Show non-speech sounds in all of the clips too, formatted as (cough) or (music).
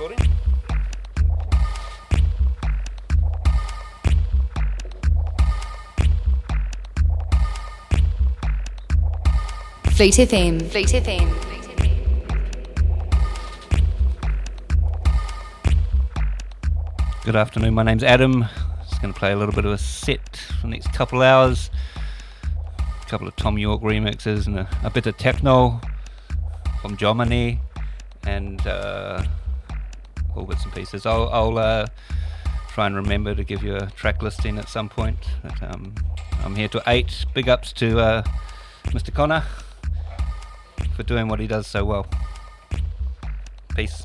recording. Fleet FM. Fleet FM. Good afternoon. My name's Adam. Just going to play a little bit of a set for the next couple of hours. A couple of Thom Yorke remixes and a, a bit of techno from Germany and uh, all bits and pieces. I'll, I'll uh, try and remember to give you a track listing at some point. But, um, I'm here to eight. Big ups to uh, Mr. Connor for doing what he does so well. Peace.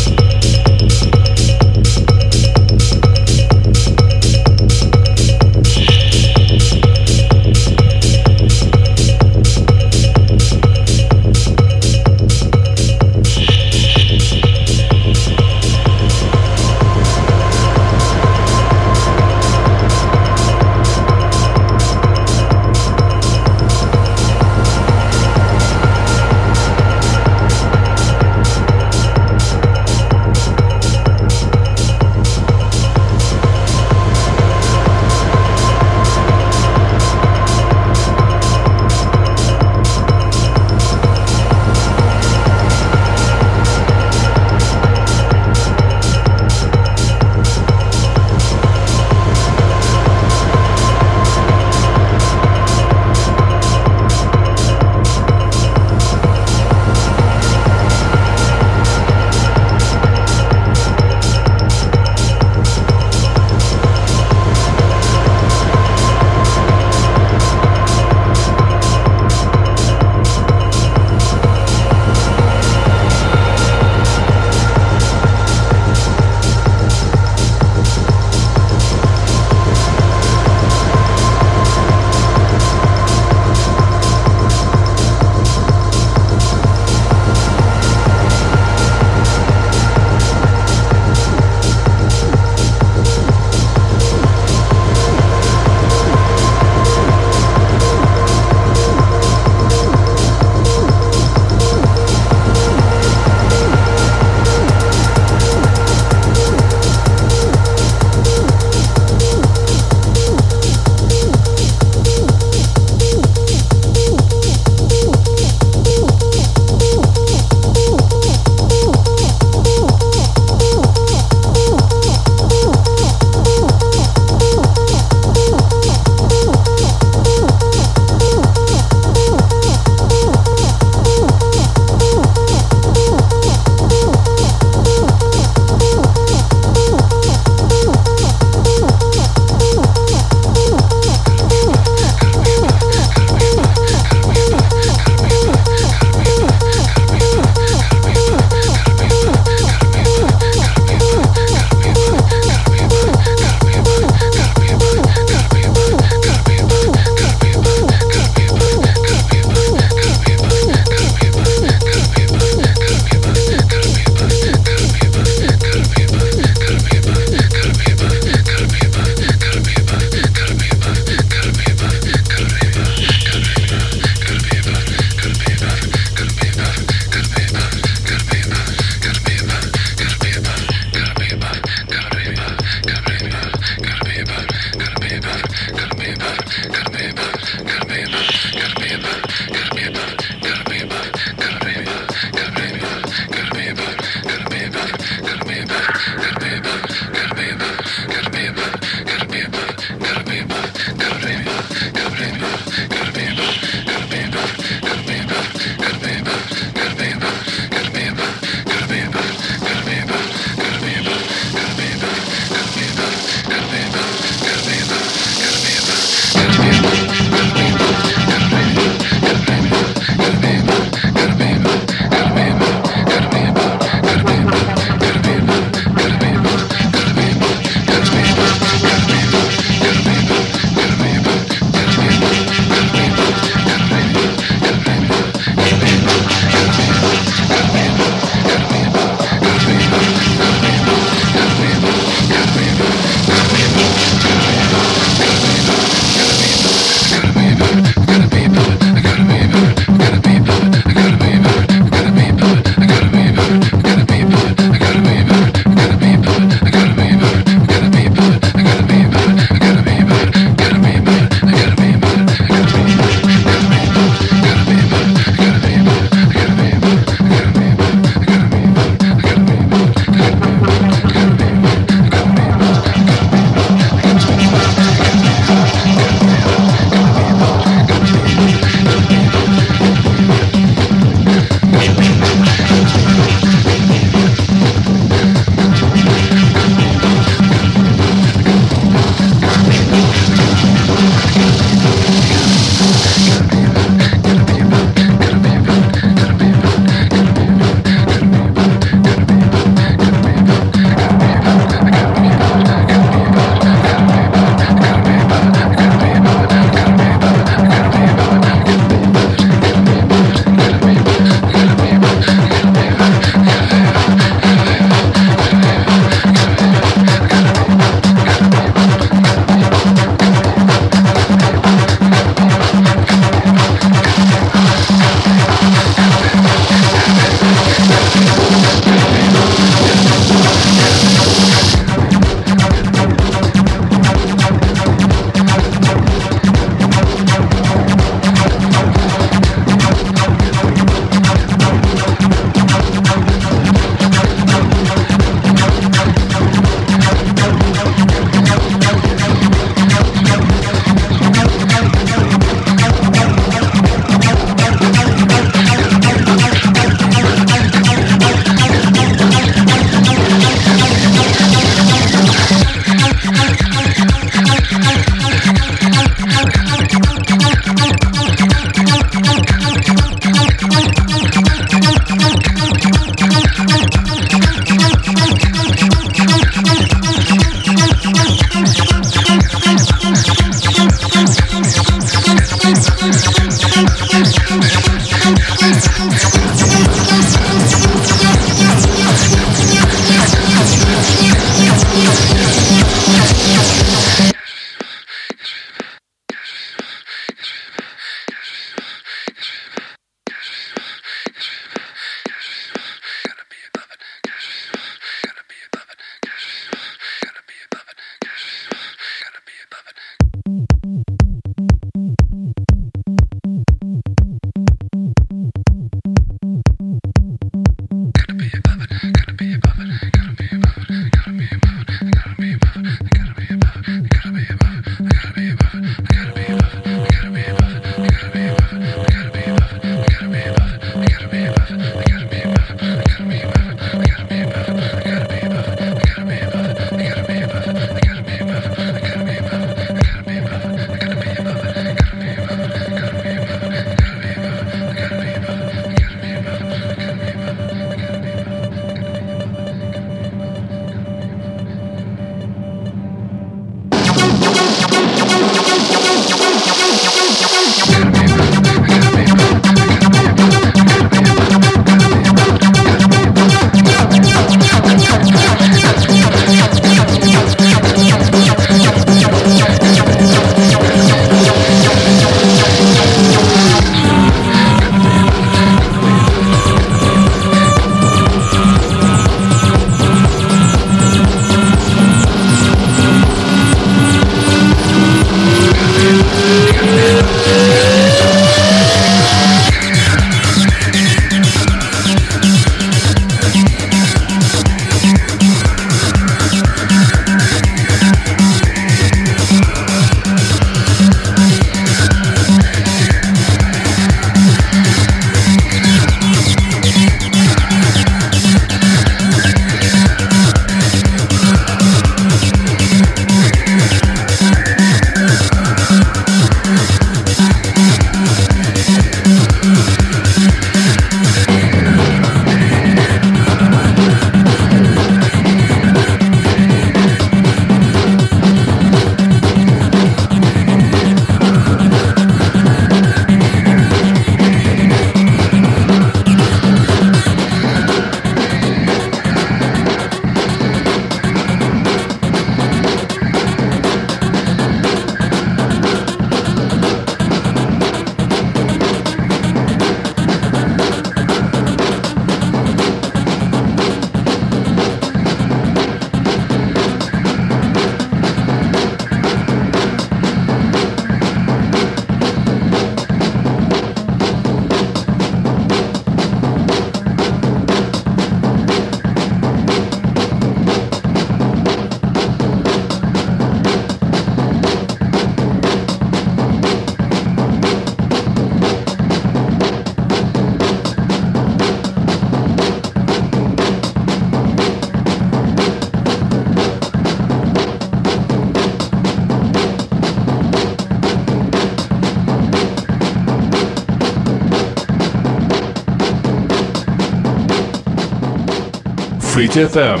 Fleet FM.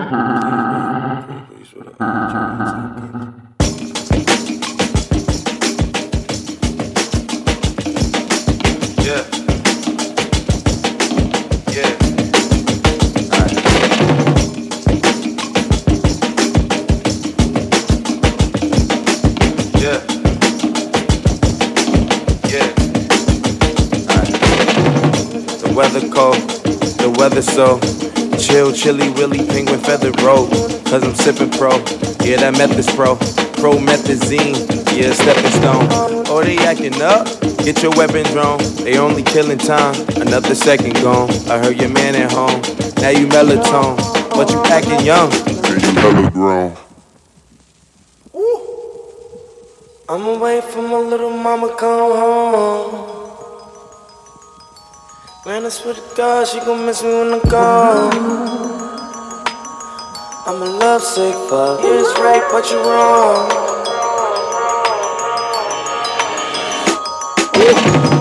(laughs) so chill, chilly, willy, penguin feather robe. Cause I'm sipping pro, yeah, that meth is pro. Promethazine, yeah, stepping stone. Oh, they acting up, get your weapon drawn. They only killing time, another second gone. I heard your man at home, now you melatonin, but you acting young. And you mellow grown. Swear to God, she gon' miss me when I'm gone. I'm a lovesick fuck. It's right, but you're wrong. I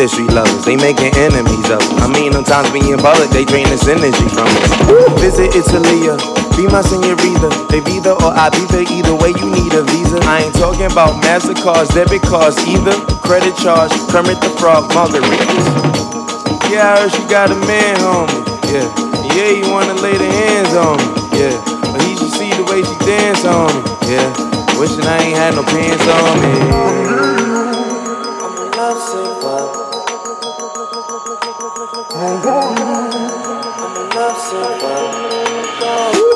industry lovers, they making enemies of us. I mean, sometimes we in public, they drain this energy from us. Visit Italy, be my senorita. They either or I be there, either way you need a visa. I ain't talking about MasterCards, debit cards either. Credit charge, Kermit the Frog, margaritas. Yeah, I heard she got a man, homie. Yeah, yeah, you wanna lay the hands on me. Yeah, but he should see the way she dance on me. Yeah, wishing I ain't had no pants on me. A lovesick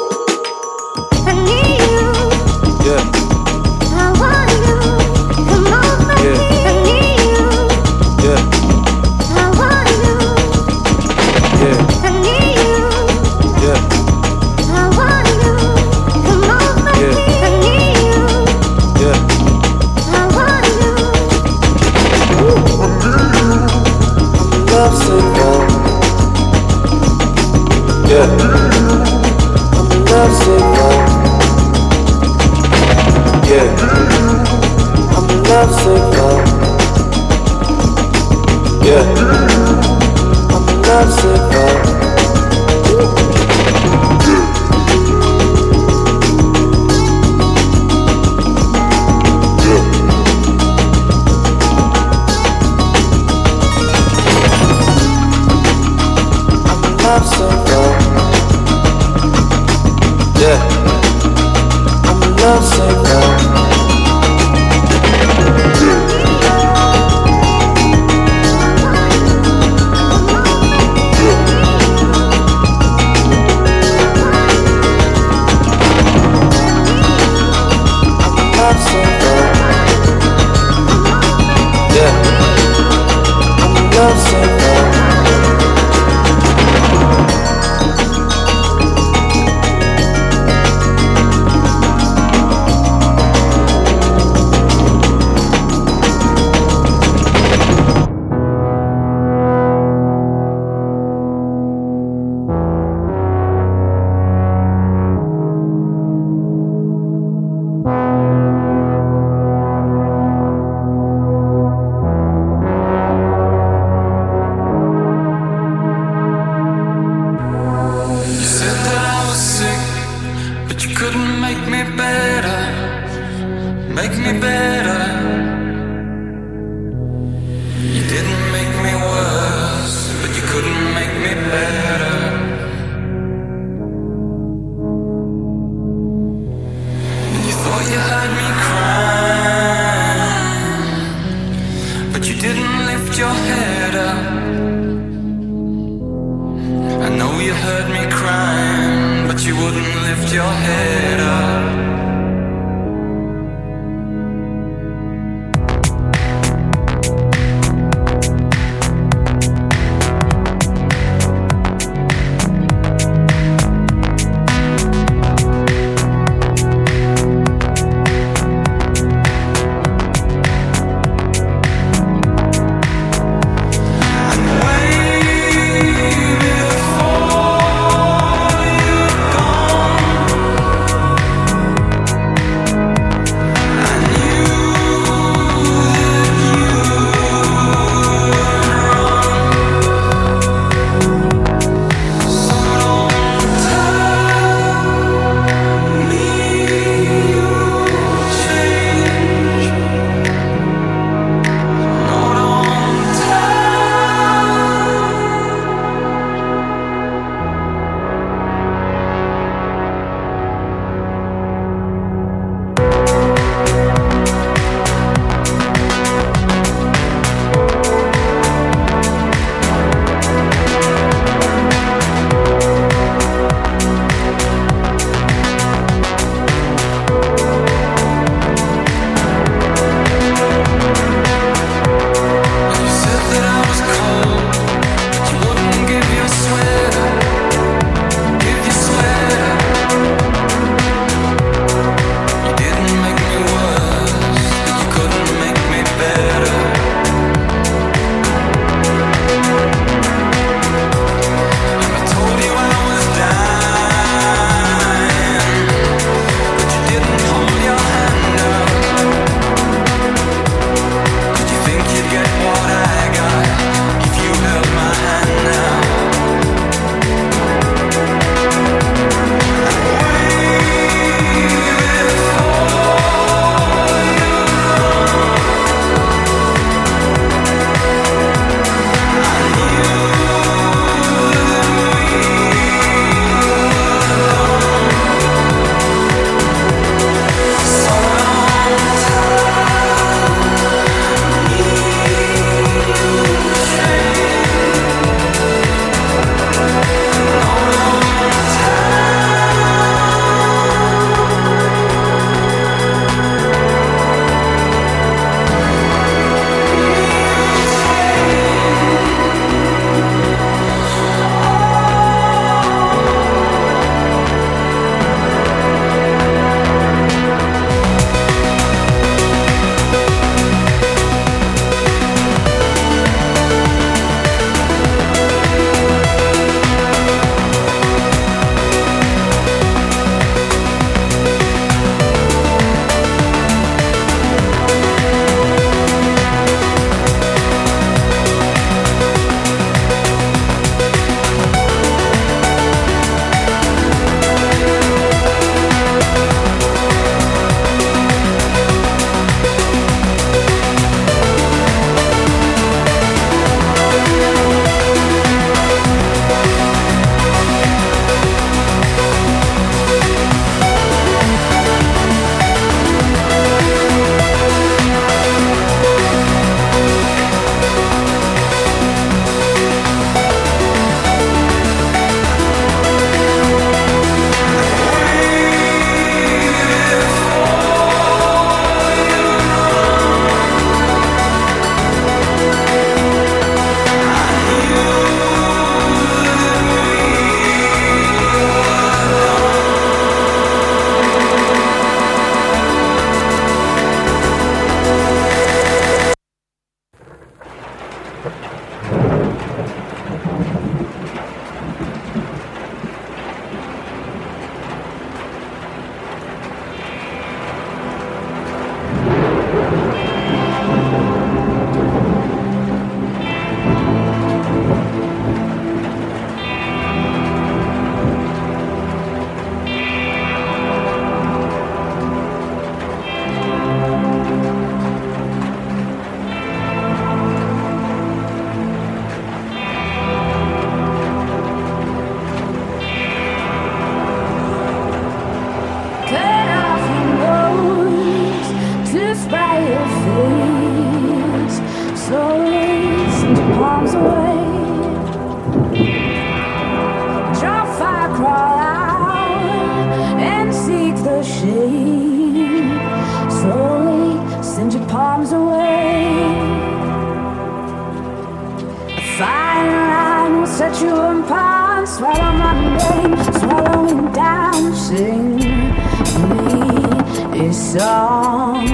set you apart. Swallow my name, swallowing down. Sing me a song.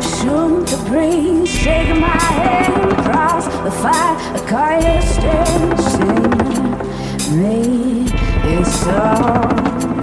Shoot the breeze, shake my hand across the fire. A car sing me a. Song.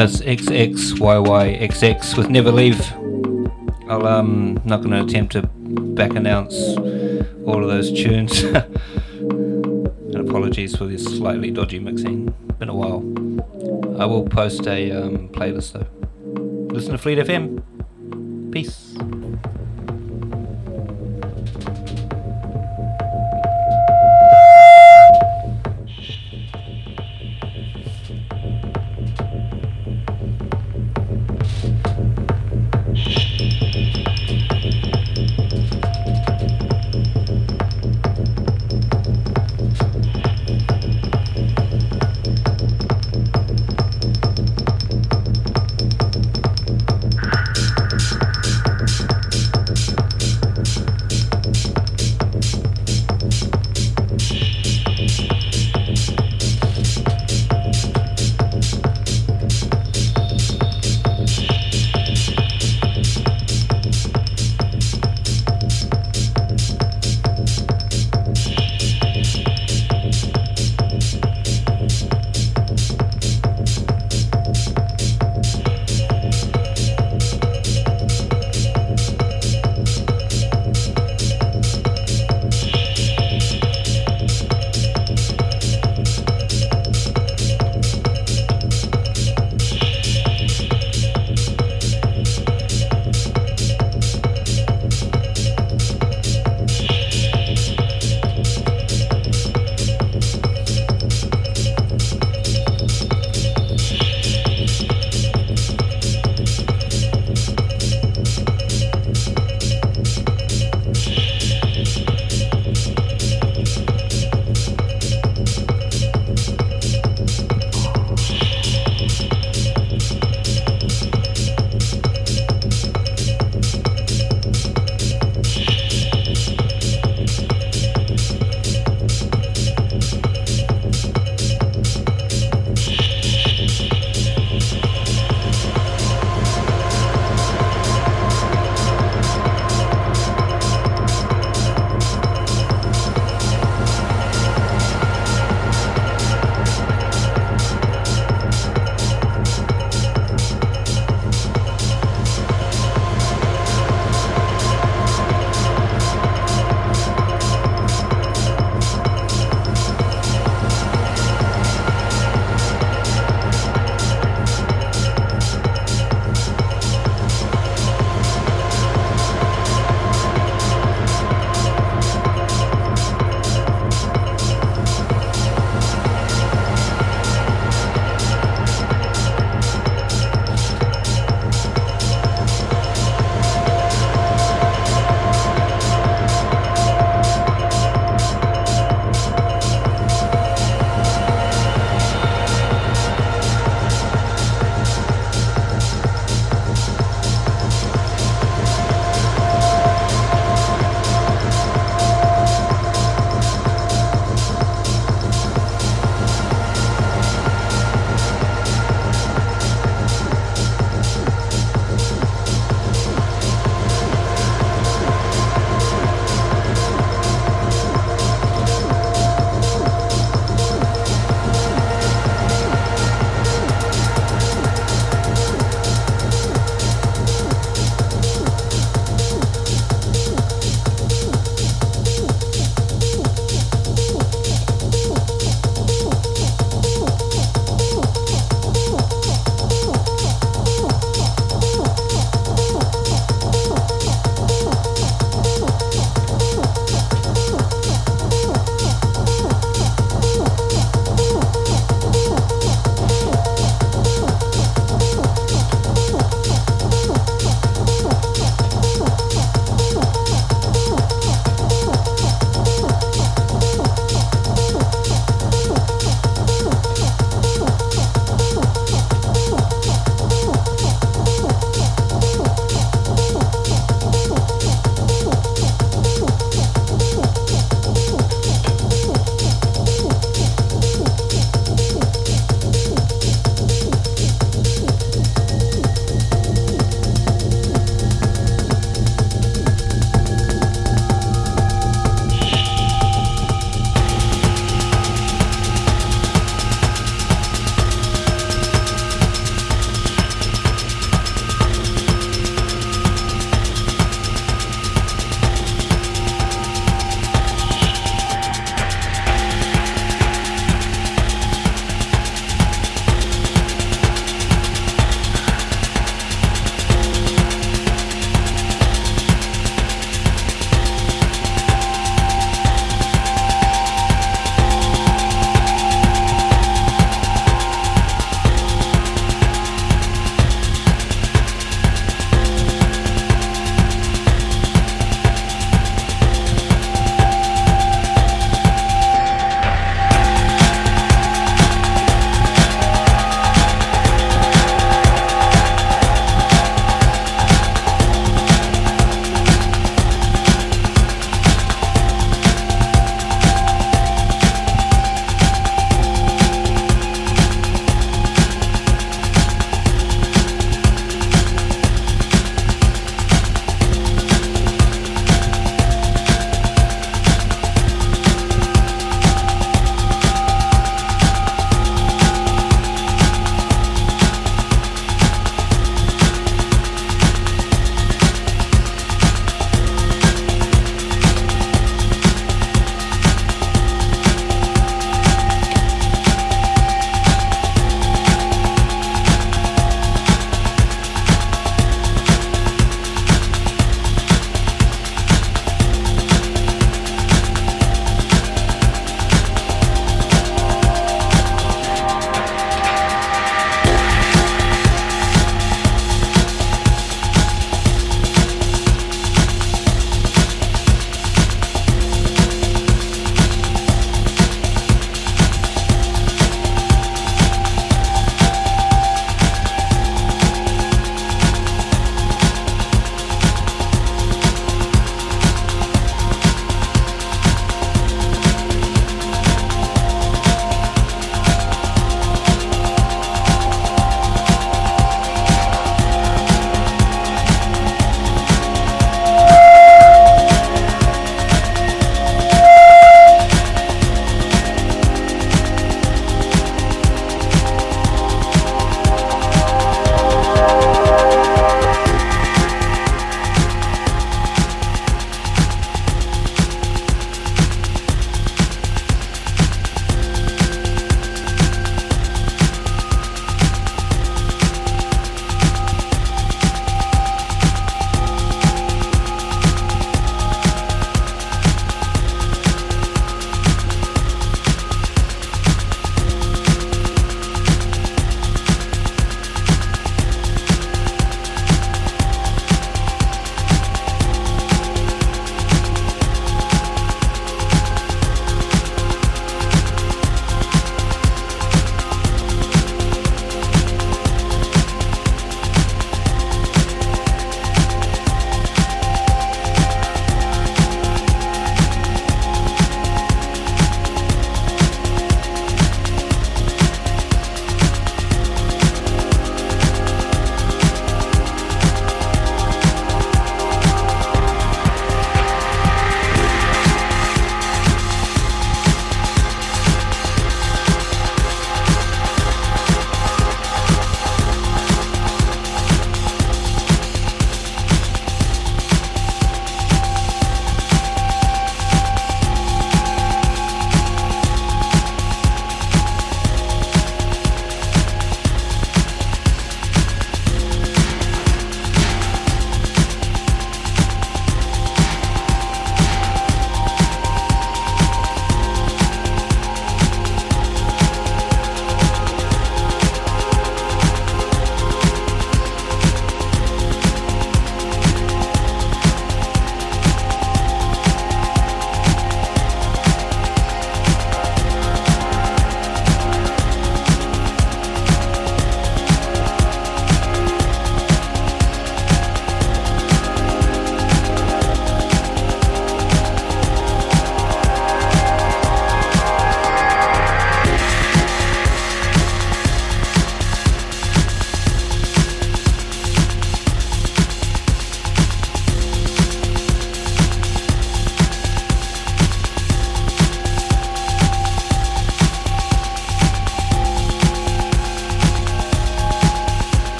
That's XXYYXX with Never Leave. I'll um not going to attempt to back announce all of those tunes. (laughs) and apologies for this slightly dodgy mixing. Been a while. I will post a um, playlist though. Listen to Fleet FM. Peace.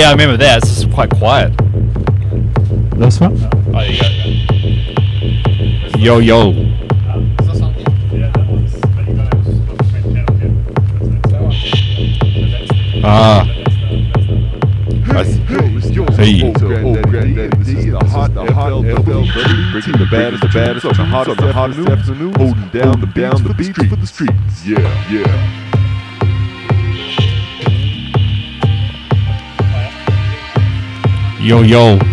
Yeah, I remember that. It's just quite quiet. This one? Oh, there you go. Yo yo. Ah. Hey. the hot, the hot FLW, bringing the baddest, the baddest, the hottest, the hottest afternoon, holding down the down the beats for the streets. Yeah, yeah. Yo yo.